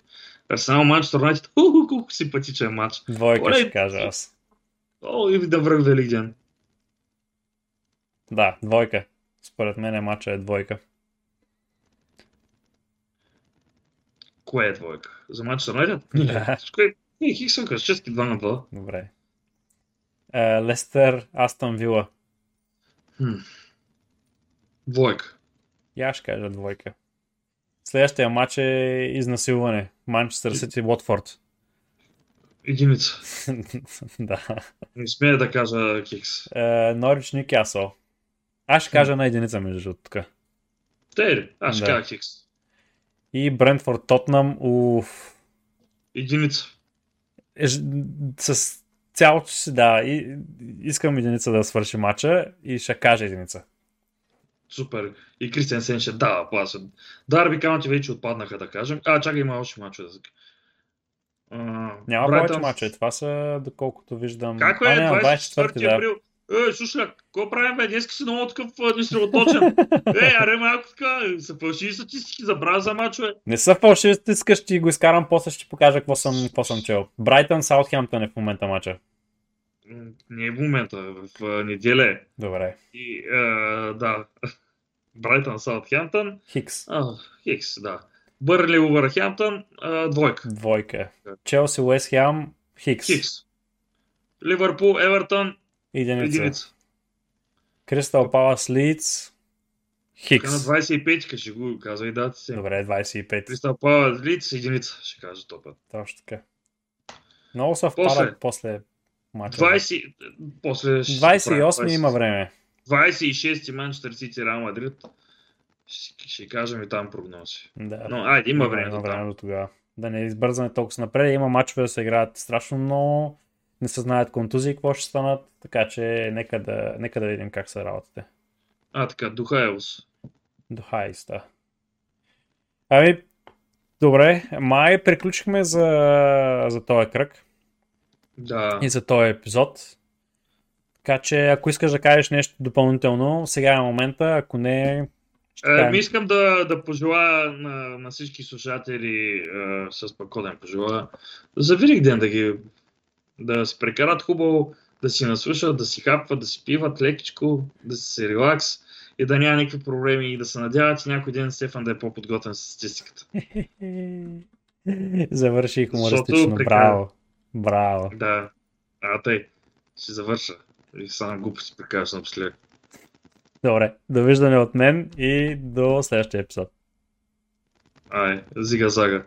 Арсенал, Манчестър Юнайтед. Колко симпатичен матч. Двойка ще кажа аз. О, и да връх Великден. Да, двойка. Според мен матча е двойка. Кое е двойка? За матч с Юнайтед? Да. Не, Хиксън честки 2 на 2. Добре. Uh, Лестър, Астон Вила. Двойка. Я ще кажа двойка. Следващия матч е изнасилване. Манчестър Сити, Уотфорд. Единица. да. Не смея да кажа Хикс. Норич Ньюкасъл. Аз ще кажа на единица между тук. Те Аз ще да. кажа Хикс. И Брентфорд Тотнам, уф. Единица. Е, с цялото си, да, и, искам единица да свърши матча и ще кажа единица. Супер. И Кристиан Сен ще дава паса. Дарби Каунти вече отпаднаха, да кажем. А, чакай, има още мачове. Няма Брайтън... повече мачове. Това са, доколкото виждам... Како е? 24 да. април. Е, слушай, какво правим, бе? Днес си много такъв несредоточен. е, аре малко така, са фалшиви статистики, забравя за мачове. Не са фалшиви статистики, ще го изкарам, после ще покажа какво съм, какво съм чел. Брайтън Саутхемптън е в момента мача. Не е в момента, в неделя е. Добре. И, а, да. Брайтън Саутхемптън. Хикс. А, Хикс, да. Бърли Увърхемптън, двойка. Двойка. Челси Уест Хикс. Хикс. Ливърпул Евертън, единица. единица. Кристал Палас Лидс, Хикс. На 25 ще го казва и дата си. Добре, 25. Кристал Палас Лидс, единица, ще кажа топа. Точно така. Много съвпадат после, после мача. 20, после 28 20... има време. 26 Манчестър Сити Реал Мадрид. Ще, ще кажем и там прогнози. Да. Но айде, има време. Има време до тогава. Да не избързаме толкова напред. Има мачове да се играят страшно много. Не се знаят контузии какво ще станат. Така че нека да, нека да видим как са работите. А, така, Духайлс. Духайлс, да. Ами, добре. Май приключихме за, за този кръг. Да. И за този епизод. Така че, ако искаш да кажеш нещо допълнително, сега е момента, ако не... Е, ми искам да, да пожелая на, на всички слушатели е, с пакоден пожелая за Велик ден да ги да се прекарат хубаво, да си наслушат, да си хапват, да си пиват лекичко, да се релакс и да няма никакви проблеми и да се надяват и някой ден Стефан да е по-подготвен с статистиката. Завърши хумористично. Браво. Браво. Да. А, тъй. Ще завърша. И само глупости прекажа напоследък. Добре, довиждане от мен и до следващия епизод. Ай, зига-зага.